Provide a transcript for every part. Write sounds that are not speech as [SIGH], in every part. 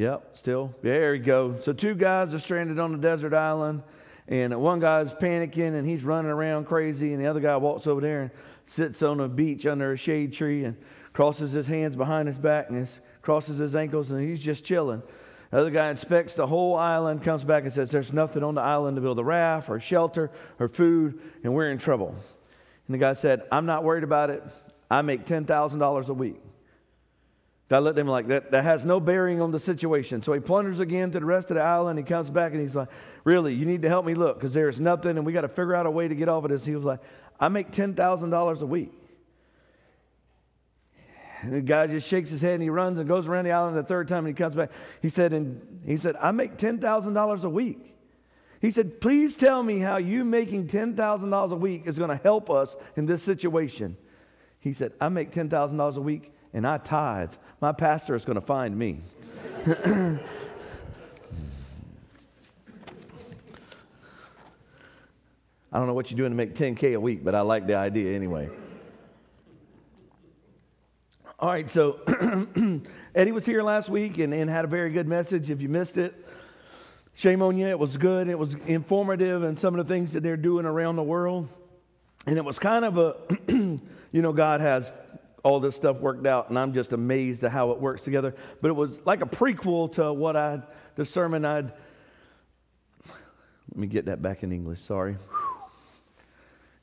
Yep, still. There you go. So two guys are stranded on a desert island, and one guy's panicking and he's running around crazy, and the other guy walks over there and sits on a beach under a shade tree and crosses his hands behind his back and crosses his ankles, and he's just chilling. The other guy inspects the whole island, comes back and says, There's nothing on the island to build a raft or shelter or food, and we're in trouble. And the guy said, I'm not worried about it. I make $10,000 a week. God looked at him like that. That has no bearing on the situation. So he plunders again to the rest of the island. He comes back and he's like, Really, you need to help me look because there's nothing and we got to figure out a way to get off of this. He was like, I make $10,000 a week. And the guy just shakes his head and he runs and goes around the island the third time and he comes back. He said, and he said, I make $10,000 a week. He said, please tell me how you making $10,000 a week is going to help us in this situation. He said, I make $10,000 a week and I tithe. My pastor is going to find me. I don't know what you're doing to make 10K a week, but I like the idea anyway. All right, so [CLEARS THROAT] Eddie was here last week and, and had a very good message. If you missed it, shame on you. It was good. It was informative and some of the things that they're doing around the world. And it was kind of a, [CLEARS THROAT] you know, God has all this stuff worked out, and I'm just amazed at how it works together. But it was like a prequel to what I, the sermon I'd, let me get that back in English, sorry.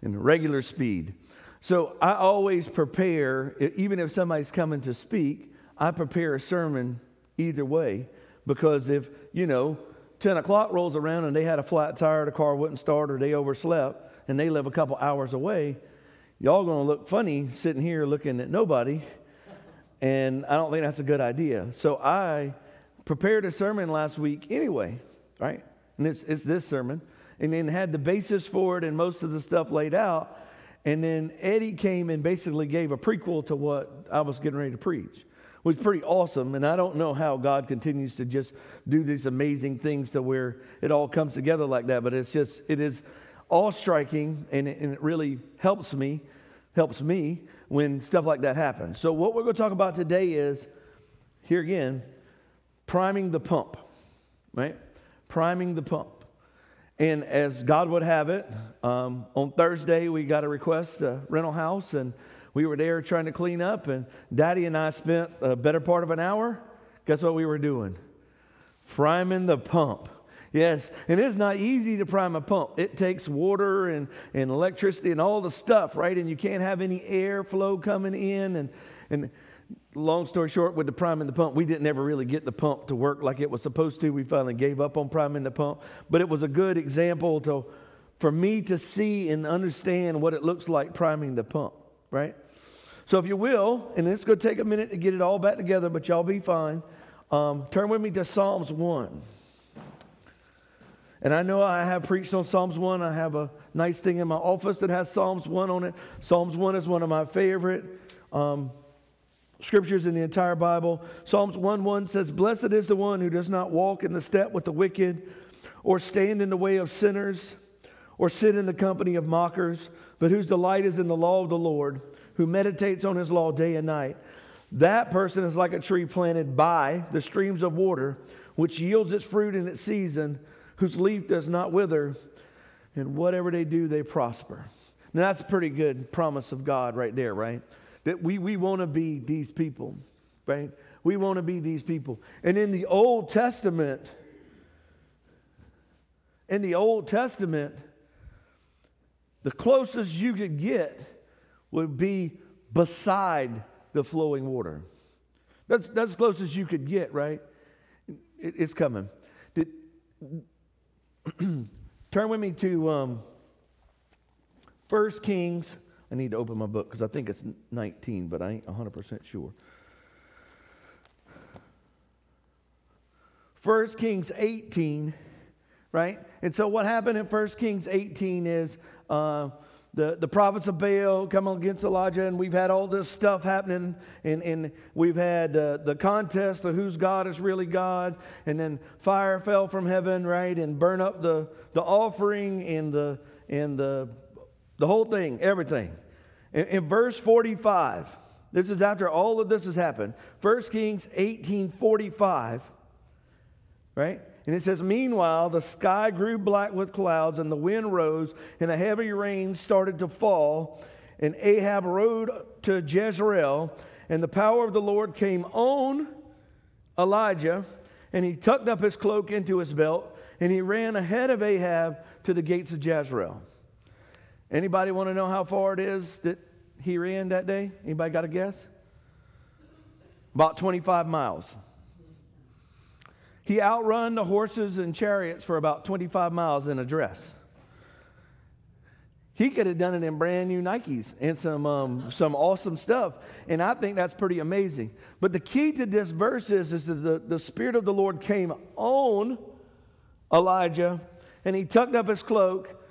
In regular speed. So I always prepare, even if somebody's coming to speak, I prepare a sermon either way. Because if, you know, 10 o'clock rolls around and they had a flat tire, the car wouldn't start, or they overslept, and they live a couple hours away, y'all to look funny sitting here looking at nobody. And I don't think that's a good idea. So I prepared a sermon last week anyway, right? And it's, it's this sermon. And then had the basis for it and most of the stuff laid out. And then Eddie came and basically gave a prequel to what I was getting ready to preach, was pretty awesome. And I don't know how God continues to just do these amazing things to where it all comes together like that. But it's just, it is awe striking and it, and it really helps me, helps me when stuff like that happens. So, what we're going to talk about today is here again, priming the pump, right? Priming the pump. And as God would have it, um, on Thursday we got a request, a rental house, and we were there trying to clean up. And Daddy and I spent a better part of an hour. Guess what we were doing? Priming the pump. Yes, and it's not easy to prime a pump. It takes water and, and electricity and all the stuff, right? And you can't have any airflow coming in. And, and long story short, with the priming the pump, we didn't ever really get the pump to work like it was supposed to. We finally gave up on priming the pump. But it was a good example to, for me to see and understand what it looks like priming the pump, right? So if you will, and it's going to take a minute to get it all back together, but y'all be fine. Um, turn with me to Psalms 1. And I know I have preached on Psalms 1. I have a nice thing in my office that has Psalms 1 on it. Psalms 1 is one of my favorite um, scriptures in the entire Bible. Psalms 1 1 says, Blessed is the one who does not walk in the step with the wicked, or stand in the way of sinners, or sit in the company of mockers, but whose delight is in the law of the Lord, who meditates on his law day and night. That person is like a tree planted by the streams of water, which yields its fruit in its season whose leaf does not wither, and whatever they do, they prosper. Now, that's a pretty good promise of God right there, right? That we, we want to be these people, right? We want to be these people. And in the Old Testament, in the Old Testament, the closest you could get would be beside the flowing water. That's, that's as close as you could get, right? It, it's coming. Did, [CLEARS THROAT] Turn with me to um, 1 Kings. I need to open my book because I think it's 19, but I ain't 100% sure. 1 Kings 18, right? And so what happened in 1 Kings 18 is uh, the, the prophets of Baal come against Elijah, and we've had all this stuff happening, and, and we've had uh, the contest of whose God is really God, and then fire fell from heaven, right, and burn up the, the offering and the and the the whole thing, everything. In, in verse 45, this is after all of this has happened. 1 Kings 18 45 right? And it says, Meanwhile, the sky grew black with clouds, and the wind rose, and a heavy rain started to fall. And Ahab rode to Jezreel, and the power of the Lord came on Elijah, and he tucked up his cloak into his belt, and he ran ahead of Ahab to the gates of Jezreel. Anybody want to know how far it is that he ran that day? Anybody got a guess? About 25 miles. He outrun the horses and chariots for about 25 miles in a dress. He could have done it in brand new Nikes and some, um, some awesome stuff. And I think that's pretty amazing. But the key to this verse is, is that the, the Spirit of the Lord came on Elijah and he tucked up his cloak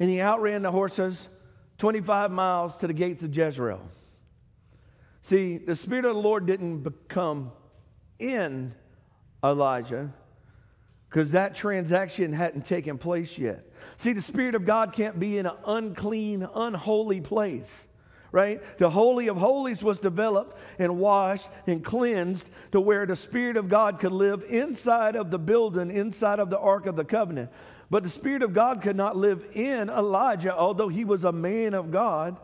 and he outran the horses 25 miles to the gates of Jezreel. See, the Spirit of the Lord didn't become in Elijah because that transaction hadn't taken place yet. See, the Spirit of God can't be in an unclean, unholy place, right? The Holy of Holies was developed and washed and cleansed to where the Spirit of God could live inside of the building, inside of the Ark of the Covenant. But the Spirit of God could not live in Elijah, although he was a man of God.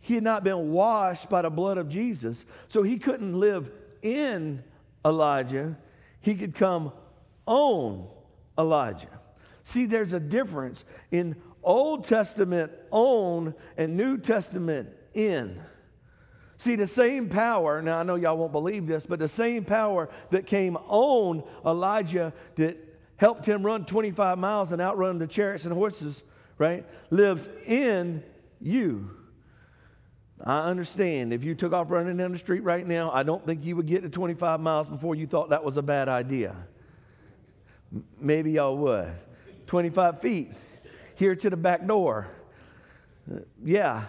He had not been washed by the blood of Jesus. So he couldn't live in Elijah. He could come on Elijah. See, there's a difference in Old Testament on and New Testament in. See, the same power, now I know y'all won't believe this, but the same power that came on Elijah that helped him run 25 miles and outrun the chariots and horses, right, lives in you. I understand. If you took off running down the street right now, I don't think you would get to 25 miles before you thought that was a bad idea. Maybe y'all would. 25 feet here to the back door. Uh, yeah.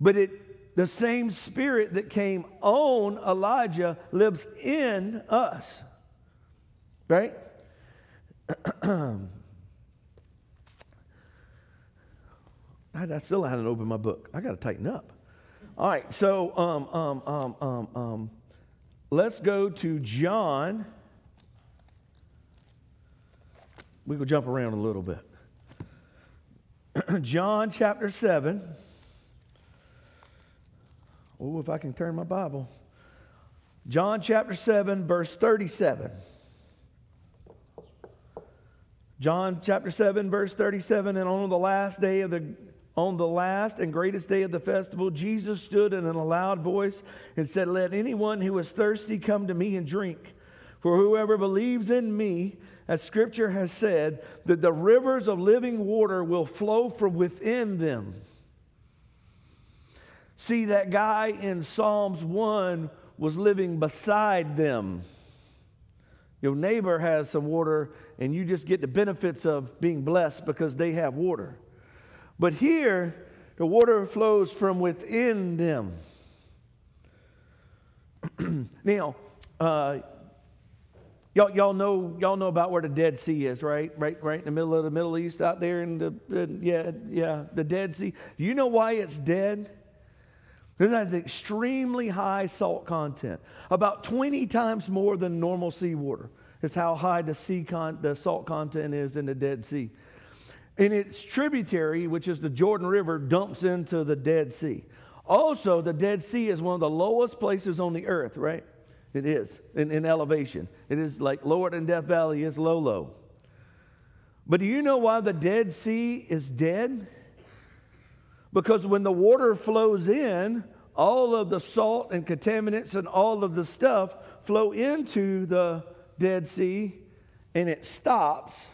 But it, the same spirit that came on Elijah lives in us. Right? [CLEARS THROAT] I, still haven't opened my book. I got to tighten up. All right, so um, um, um, um, um, let's go to John. We will jump around a little bit. [CLEARS THROAT] John chapter 7. Oh, if I can turn my Bible. John chapter 7, verse 37. John chapter 7, verse 37. And on the last day of the on the last and greatest day of the festival, Jesus stood in a loud voice and said, Let anyone who is thirsty come to me and drink. For whoever believes in me, as scripture has said, that the rivers of living water will flow from within them. See, that guy in Psalms 1 was living beside them. Your neighbor has some water, and you just get the benefits of being blessed because they have water. But here, the water flows from within them. [CLEARS THROAT] now, uh, y'all, y'all know y'all know about where the Dead Sea is, right? Right, right in the middle of the Middle East, out there in the yeah, yeah, the Dead Sea. Do you know why it's dead? It has extremely high salt content, about 20 times more than normal seawater. Is how high the sea con- the salt content is in the Dead Sea. And its tributary, which is the Jordan River, dumps into the Dead Sea. Also, the Dead Sea is one of the lowest places on the earth, right? It is in, in elevation. It is like lower than Death Valley is low, low. But do you know why the Dead Sea is dead? Because when the water flows in, all of the salt and contaminants and all of the stuff flow into the Dead Sea and it stops,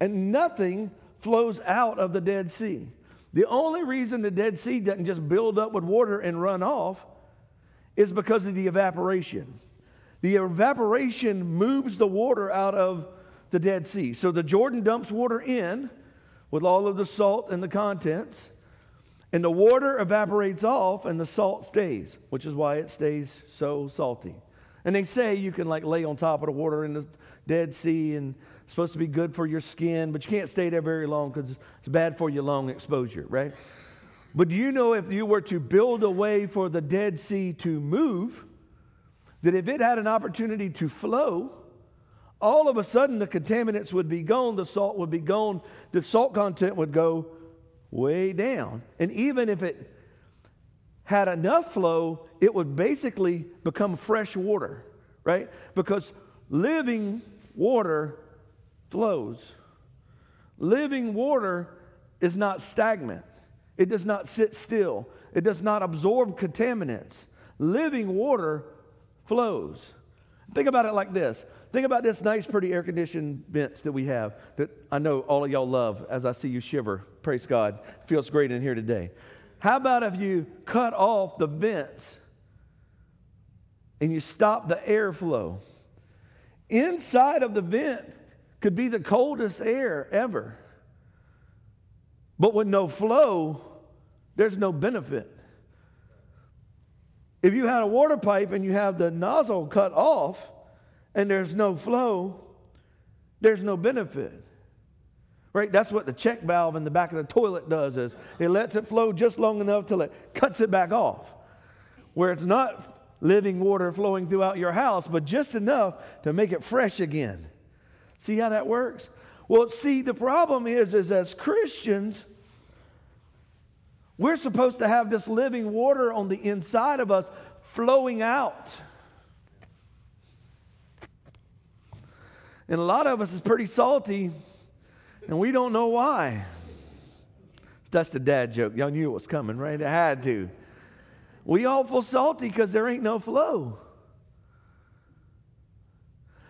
and nothing flows out of the Dead Sea. The only reason the Dead Sea doesn't just build up with water and run off is because of the evaporation. The evaporation moves the water out of the Dead Sea. So the Jordan dumps water in with all of the salt and the contents, and the water evaporates off and the salt stays, which is why it stays so salty. And they say you can like lay on top of the water in the Dead Sea and supposed to be good for your skin, but you can't stay there very long because it's bad for your lung exposure, right? But do you know if you were to build a way for the Dead Sea to move, that if it had an opportunity to flow, all of a sudden the contaminants would be gone, the salt would be gone, the salt content would go way down. And even if it had enough flow, it would basically become fresh water, right? Because living water flows. Living water is not stagnant, it does not sit still, it does not absorb contaminants. Living water flows. Think about it like this. Think about this nice, pretty air conditioned vents that we have that I know all of y'all love as I see you shiver. Praise God. Feels great in here today. How about if you cut off the vents and you stop the airflow? Inside of the vent could be the coldest air ever. But with no flow, there's no benefit. If you had a water pipe and you have the nozzle cut off and there's no flow, there's no benefit. Right? That's what the check valve in the back of the toilet does is it lets it flow just long enough till it cuts it back off. Where it's not living water flowing throughout your house, but just enough to make it fresh again. See how that works? Well, see, the problem is, is as Christians, we're supposed to have this living water on the inside of us flowing out. And a lot of us is pretty salty, and we don't know why. That's the dad joke. Y'all knew it was coming, right? It had to. We all feel salty because there ain't no flow.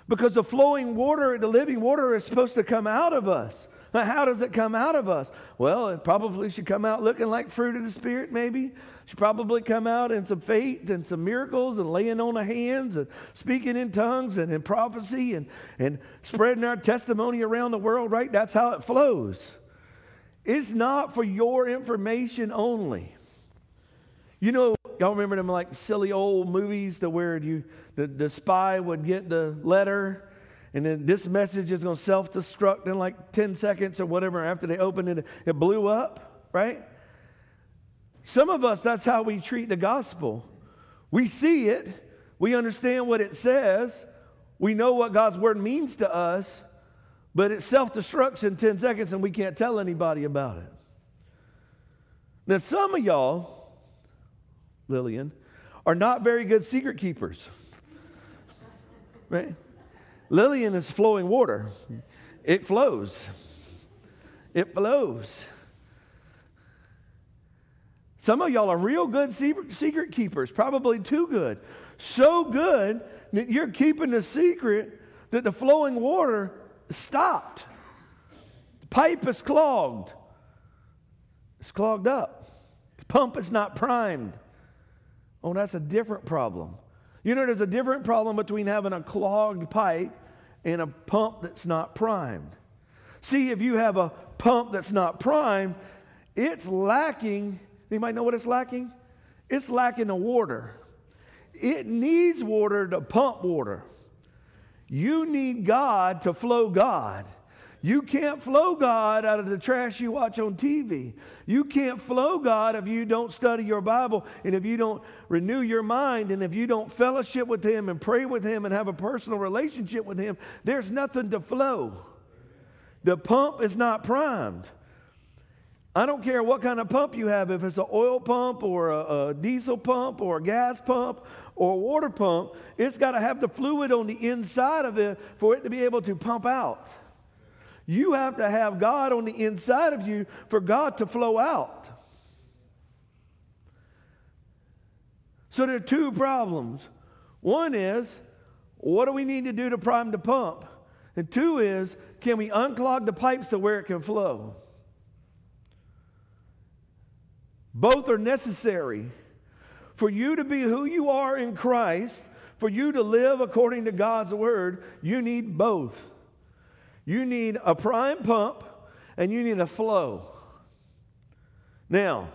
Because the flowing water, the living water, is supposed to come out of us. Now, how does it come out of us? Well, it probably should come out looking like fruit of the Spirit, maybe. It should probably come out in some faith and some miracles and laying on of hands and speaking in tongues and in prophecy and, and spreading our testimony around the world, right? That's how it flows. It's not for your information only. You know, y'all remember them like silly old movies to where you the, the spy would get the letter and then this message is going to self-destruct in like 10 seconds or whatever after they opened it it blew up right? Some of us that's how we treat the gospel. We see it we understand what it says we know what god's word means to us but it self-destructs in 10 seconds and we can't tell anybody about it. Now some of y'all Lillian, are not very good secret keepers. Right? Lillian is flowing water. It flows. It flows. Some of y'all are real good secret keepers, probably too good. So good that you're keeping the secret that the flowing water stopped. The pipe is clogged. It's clogged up. The pump is not primed. Oh, that's a different problem. You know, there's a different problem between having a clogged pipe and a pump that's not primed. See, if you have a pump that's not primed, it's lacking. You might know what it's lacking? It's lacking the water. It needs water to pump water. You need God to flow God. You can't flow God out of the trash you watch on TV. You can't flow God if you don't study your Bible and if you don't renew your mind and if you don't fellowship with Him and pray with Him and have a personal relationship with Him. There's nothing to flow. The pump is not primed. I don't care what kind of pump you have, if it's an oil pump or a, a diesel pump or a gas pump or a water pump, it's got to have the fluid on the inside of it for it to be able to pump out. You have to have God on the inside of you for God to flow out. So there are two problems. One is, what do we need to do to prime the pump? And two is, can we unclog the pipes to where it can flow? Both are necessary. For you to be who you are in Christ, for you to live according to God's word, you need both. You need a prime pump and you need a flow. Now,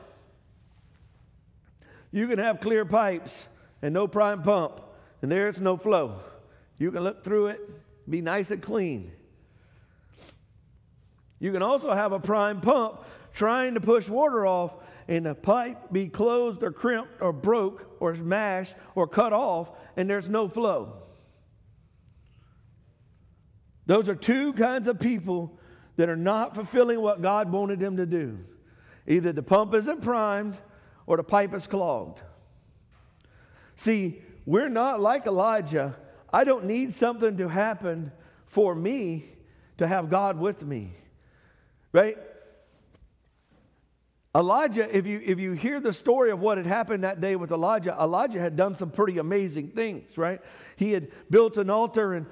you can have clear pipes and no prime pump, and there's no flow. You can look through it, be nice and clean. You can also have a prime pump trying to push water off, and the pipe be closed or crimped or broke or smashed or cut off, and there's no flow. Those are two kinds of people that are not fulfilling what God wanted them to do. Either the pump isn't primed or the pipe is clogged. See, we're not like Elijah. I don't need something to happen for me to have God with me. Right? Elijah, if you, if you hear the story of what had happened that day with Elijah, Elijah had done some pretty amazing things, right? He had built an altar and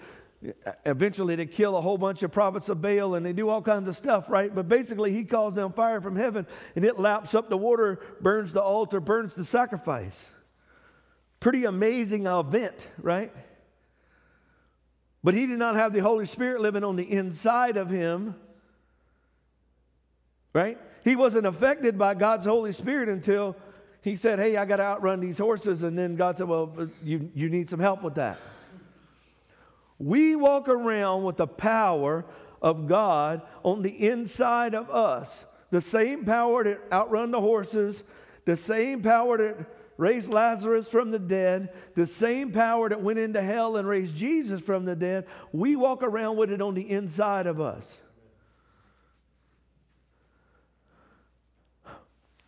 eventually they kill a whole bunch of prophets of Baal and they do all kinds of stuff, right? But basically, he calls down fire from heaven and it laps up the water, burns the altar, burns the sacrifice. Pretty amazing event, right? But he did not have the Holy Spirit living on the inside of him, right? He wasn't affected by God's Holy Spirit until he said, Hey, I got to outrun these horses. And then God said, Well, you, you need some help with that. We walk around with the power of God on the inside of us. The same power that outrun the horses, the same power that raised Lazarus from the dead, the same power that went into hell and raised Jesus from the dead, we walk around with it on the inside of us.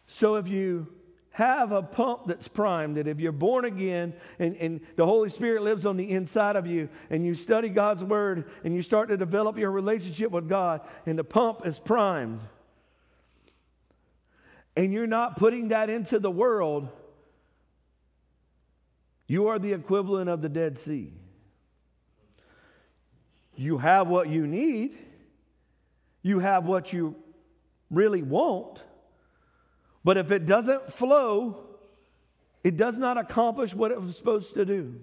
So if you have a pump that's primed that if you're born again and, and the Holy Spirit lives on the inside of you and you study God's Word and you start to develop your relationship with God and the pump is primed and you're not putting that into the world, you are the equivalent of the Dead Sea. You have what you need, you have what you really want but if it doesn't flow, it does not accomplish what it was supposed to do.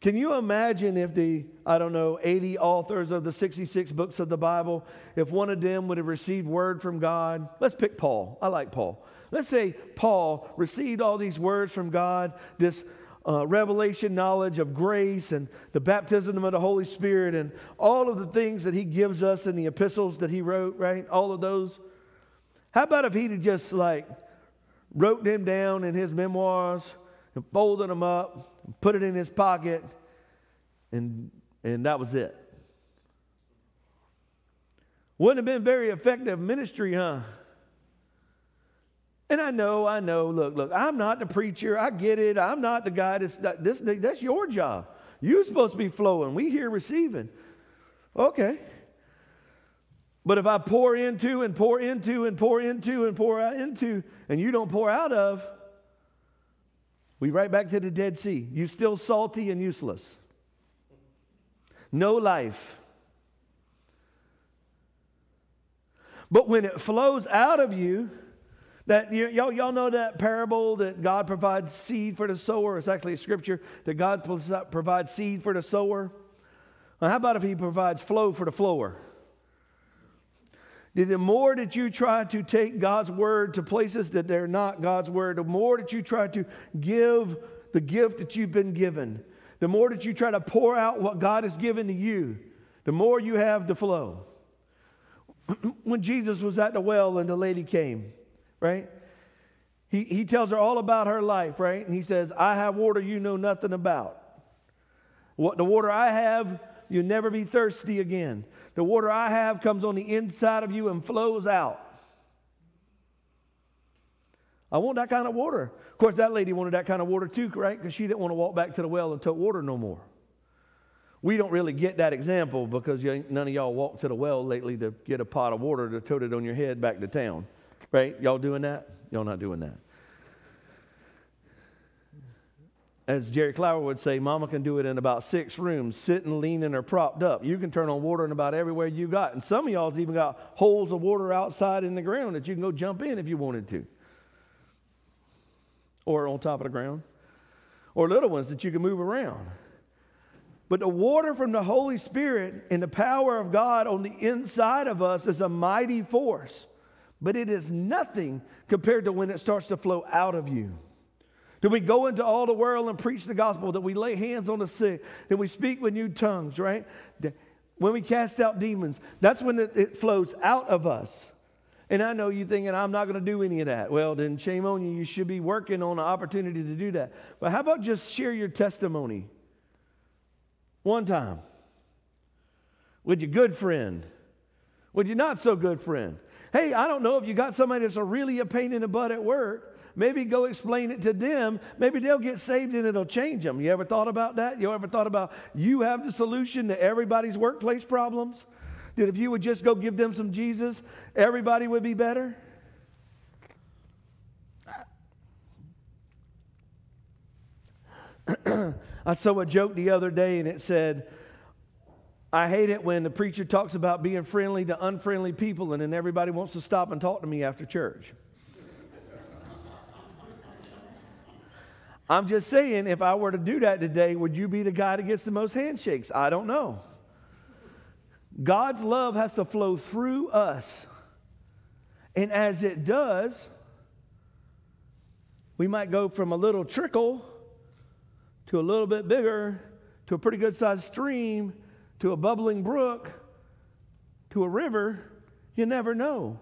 Can you imagine if the, I don't know, 80 authors of the 66 books of the Bible, if one of them would have received word from God? Let's pick Paul. I like Paul. Let's say Paul received all these words from God, this uh, revelation knowledge of grace and the baptism of the Holy Spirit and all of the things that he gives us in the epistles that he wrote, right? All of those. How about if he'd just like wrote them down in his memoirs and folded them up, and put it in his pocket, and, and that was it? Wouldn't have been very effective ministry, huh? And I know, I know. Look, look. I'm not the preacher. I get it. I'm not the guy that's this. That's your job. You're supposed to be flowing. We here receiving. Okay. But if I pour into and pour into and pour into and pour out into, and you don't pour out of, we right back to the Dead Sea. You still salty and useless. No life. But when it flows out of you, that you, y'all, y'all know that parable that God provides seed for the sower. It's actually a scripture that God provides seed for the sower. Well, how about if He provides flow for the flower? The more that you try to take God's word to places that they're not God's word, the more that you try to give the gift that you've been given, the more that you try to pour out what God has given to you, the more you have to flow. [CLEARS THROAT] when Jesus was at the well and the lady came, right? He, he tells her all about her life, right? And he says, I have water you know nothing about. What the water I have, you'll never be thirsty again. The water I have comes on the inside of you and flows out. I want that kind of water. Of course, that lady wanted that kind of water too, right? Because she didn't want to walk back to the well and tote water no more. We don't really get that example because none of y'all walked to the well lately to get a pot of water to tote it on your head back to town, right? Y'all doing that? Y'all not doing that. As Jerry Clower would say, Mama can do it in about six rooms, sitting, leaning, or propped up. You can turn on water in about everywhere you got. And some of y'all's even got holes of water outside in the ground that you can go jump in if you wanted to. Or on top of the ground. Or little ones that you can move around. But the water from the Holy Spirit and the power of God on the inside of us is a mighty force. But it is nothing compared to when it starts to flow out of you. Do we go into all the world and preach the gospel? That we lay hands on the sick? That we speak with new tongues, right? When we cast out demons, that's when it, it flows out of us. And I know you're thinking, I'm not going to do any of that. Well, then shame on you. You should be working on an opportunity to do that. But how about just share your testimony? One time. With your good friend. With your not so good friend. Hey, I don't know if you got somebody that's a really a pain in the butt at work. Maybe go explain it to them. Maybe they'll get saved and it'll change them. You ever thought about that? You ever thought about you have the solution to everybody's workplace problems? That if you would just go give them some Jesus, everybody would be better? [CLEARS THROAT] I saw a joke the other day and it said, I hate it when the preacher talks about being friendly to unfriendly people and then everybody wants to stop and talk to me after church. I'm just saying, if I were to do that today, would you be the guy that gets the most handshakes? I don't know. God's love has to flow through us. And as it does, we might go from a little trickle to a little bit bigger to a pretty good sized stream to a bubbling brook to a river. You never know.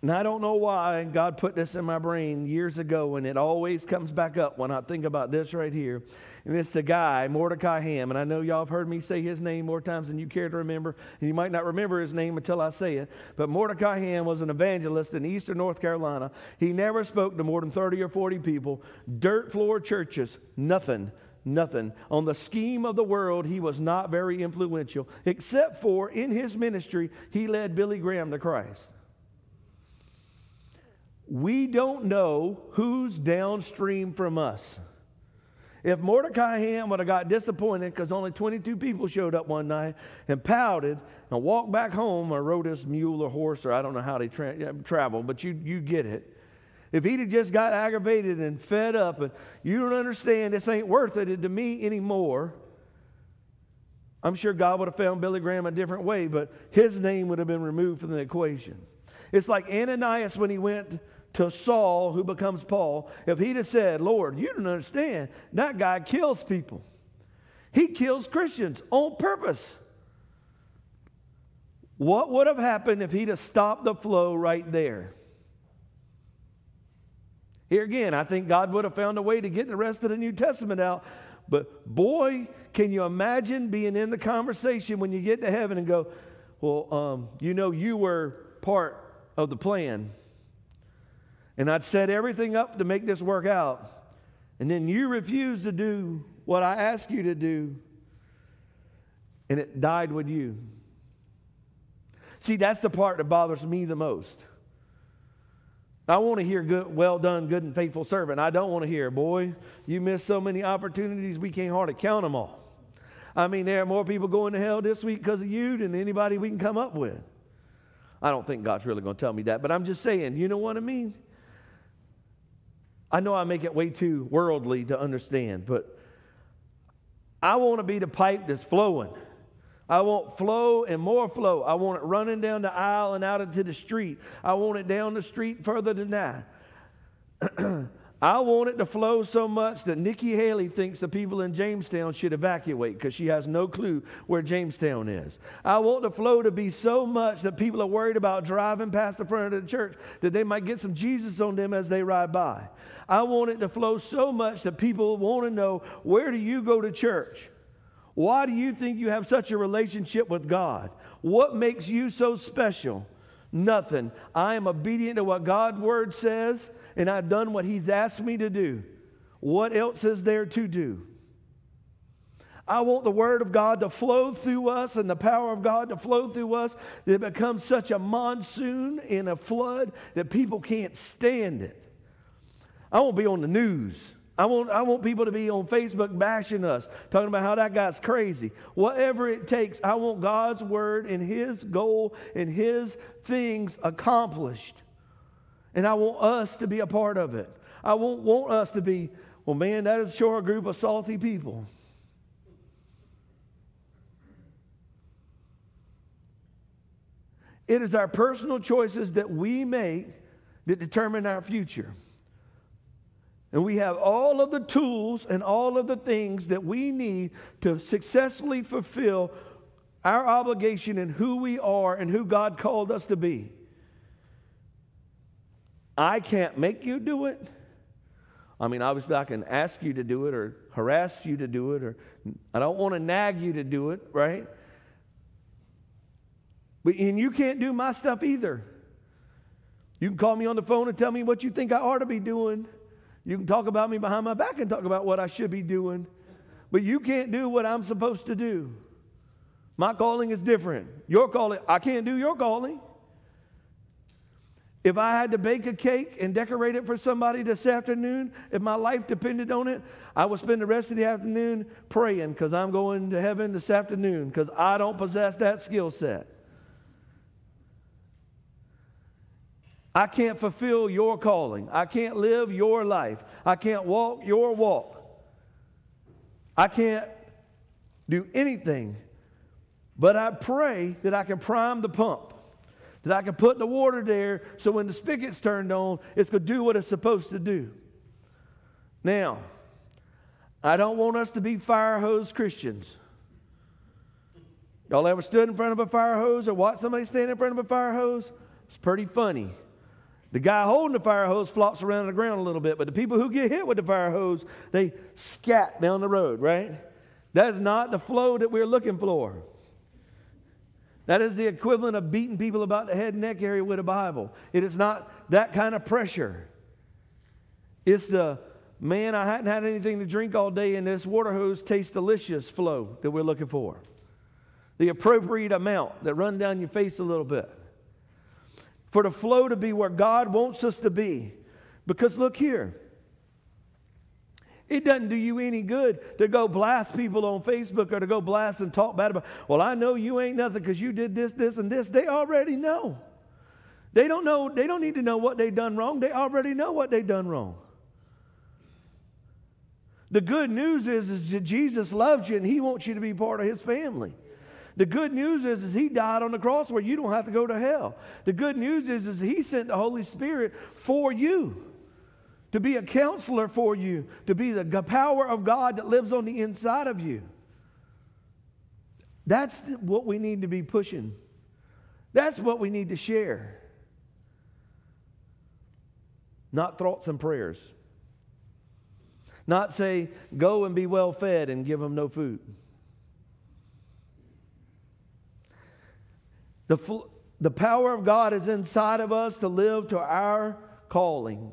And I don't know why God put this in my brain years ago, and it always comes back up when I think about this right here. And it's the guy, Mordecai Ham. And I know y'all have heard me say his name more times than you care to remember. And you might not remember his name until I say it. But Mordecai Ham was an evangelist in eastern North Carolina. He never spoke to more than 30 or 40 people, dirt floor churches, nothing nothing. On the scheme of the world, he was not very influential, except for in his ministry, he led Billy Graham to Christ we don't know who's downstream from us. If Mordecai Ham would have got disappointed because only 22 people showed up one night and pouted and walked back home or rode his mule or horse or I don't know how they tra- travel, but you, you get it. If he'd have just got aggravated and fed up and you don't understand, this ain't worth it to me anymore, I'm sure God would have found Billy Graham a different way, but his name would have been removed from the equation. It's like Ananias when he went to Saul, who becomes Paul, if he'd have said, Lord, you don't understand, that guy kills people. He kills Christians on purpose. What would have happened if he'd have stopped the flow right there? Here again, I think God would have found a way to get the rest of the New Testament out. But boy, can you imagine being in the conversation when you get to heaven and go, Well, um, you know, you were part of the plan. And I'd set everything up to make this work out. And then you refused to do what I asked you to do, and it died with you. See, that's the part that bothers me the most. I want to hear good, well done, good and faithful servant. I don't want to hear, boy, you missed so many opportunities, we can't hardly count them all. I mean, there are more people going to hell this week because of you than anybody we can come up with. I don't think God's really going to tell me that, but I'm just saying, you know what I mean? I know I make it way too worldly to understand, but I want to be the pipe that's flowing. I want flow and more flow. I want it running down the aisle and out into the street. I want it down the street further than that. [CLEARS THROAT] I want it to flow so much that Nikki Haley thinks the people in Jamestown should evacuate because she has no clue where Jamestown is. I want the flow to be so much that people are worried about driving past the front of the church that they might get some Jesus on them as they ride by. I want it to flow so much that people want to know where do you go to church? Why do you think you have such a relationship with God? What makes you so special? Nothing. I am obedient to what God's word says and I've done what He's asked me to do. What else is there to do? I want the Word of God to flow through us and the power of God to flow through us that it becomes such a monsoon and a flood that people can't stand it. I won't be on the news. I want, I want people to be on Facebook bashing us, talking about how that guy's crazy. Whatever it takes, I want God's word and His goal and His things accomplished. And I want us to be a part of it. I won't want us to be, well, man, that is sure a group of salty people. It is our personal choices that we make that determine our future. And we have all of the tools and all of the things that we need to successfully fulfill our obligation and who we are and who God called us to be. I can't make you do it. I mean, obviously, I can ask you to do it or harass you to do it, or I don't want to nag you to do it, right? But, and you can't do my stuff either. You can call me on the phone and tell me what you think I ought to be doing. You can talk about me behind my back and talk about what I should be doing. But you can't do what I'm supposed to do. My calling is different. Your calling, I can't do your calling. If I had to bake a cake and decorate it for somebody this afternoon, if my life depended on it, I would spend the rest of the afternoon praying because I'm going to heaven this afternoon because I don't possess that skill set. I can't fulfill your calling. I can't live your life. I can't walk your walk. I can't do anything, but I pray that I can prime the pump, that I can put the water there so when the spigot's turned on, it's going to do what it's supposed to do. Now, I don't want us to be fire hose Christians. Y'all ever stood in front of a fire hose or watched somebody stand in front of a fire hose? It's pretty funny. The guy holding the fire hose flops around the ground a little bit, but the people who get hit with the fire hose, they scat down the road, right? That is not the flow that we're looking for. That is the equivalent of beating people about the head and neck area with a Bible. It is not that kind of pressure. It's the man, I hadn't had anything to drink all day, and this water hose tastes delicious flow that we're looking for. The appropriate amount that run down your face a little bit for the flow to be where God wants us to be. Because look here, it doesn't do you any good to go blast people on Facebook or to go blast and talk bad about, well, I know you ain't nothing because you did this, this, and this. They already know. They don't know, they don't need to know what they done wrong. They already know what they done wrong. The good news is, is that Jesus loves you and he wants you to be part of his family. The good news is, is he died on the cross where you don't have to go to hell. The good news is, is he sent the Holy Spirit for you to be a counselor for you, to be the power of God that lives on the inside of you. That's what we need to be pushing. That's what we need to share. Not thoughts and prayers. Not say, go and be well fed and give them no food. The, the power of God is inside of us to live to our calling.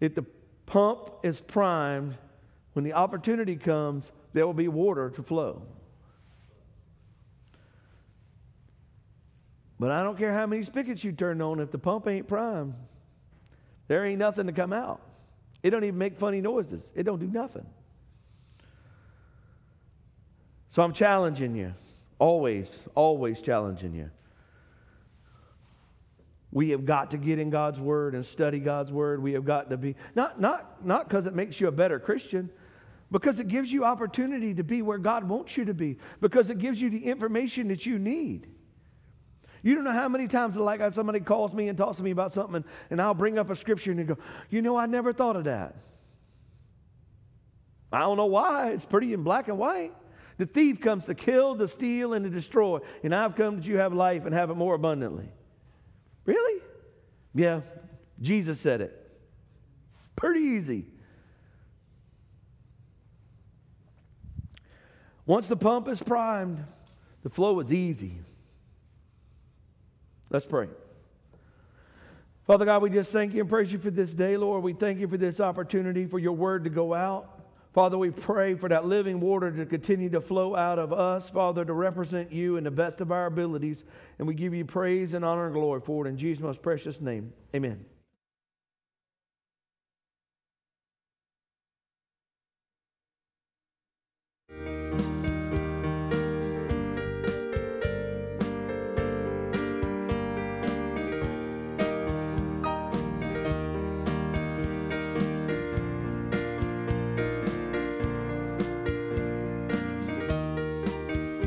If the pump is primed, when the opportunity comes, there will be water to flow. But I don't care how many spigots you turn on, if the pump ain't primed, there ain't nothing to come out. It don't even make funny noises. It don't do nothing. So I'm challenging you. Always, always challenging you. We have got to get in God's word and study God's word. We have got to be not not not because it makes you a better Christian, because it gives you opportunity to be where God wants you to be, because it gives you the information that you need. You don't know how many times, like somebody calls me and talks to me about something, and, and I'll bring up a scripture and they go, You know, I never thought of that. I don't know why. It's pretty in black and white. The thief comes to kill, to steal, and to destroy. And I've come that you have life and have it more abundantly. Really? Yeah, Jesus said it. Pretty easy. Once the pump is primed, the flow is easy. Let's pray. Father God, we just thank you and praise you for this day, Lord. We thank you for this opportunity for your word to go out. Father, we pray for that living water to continue to flow out of us, Father, to represent you in the best of our abilities. And we give you praise and honor and glory for it in Jesus' most precious name. Amen.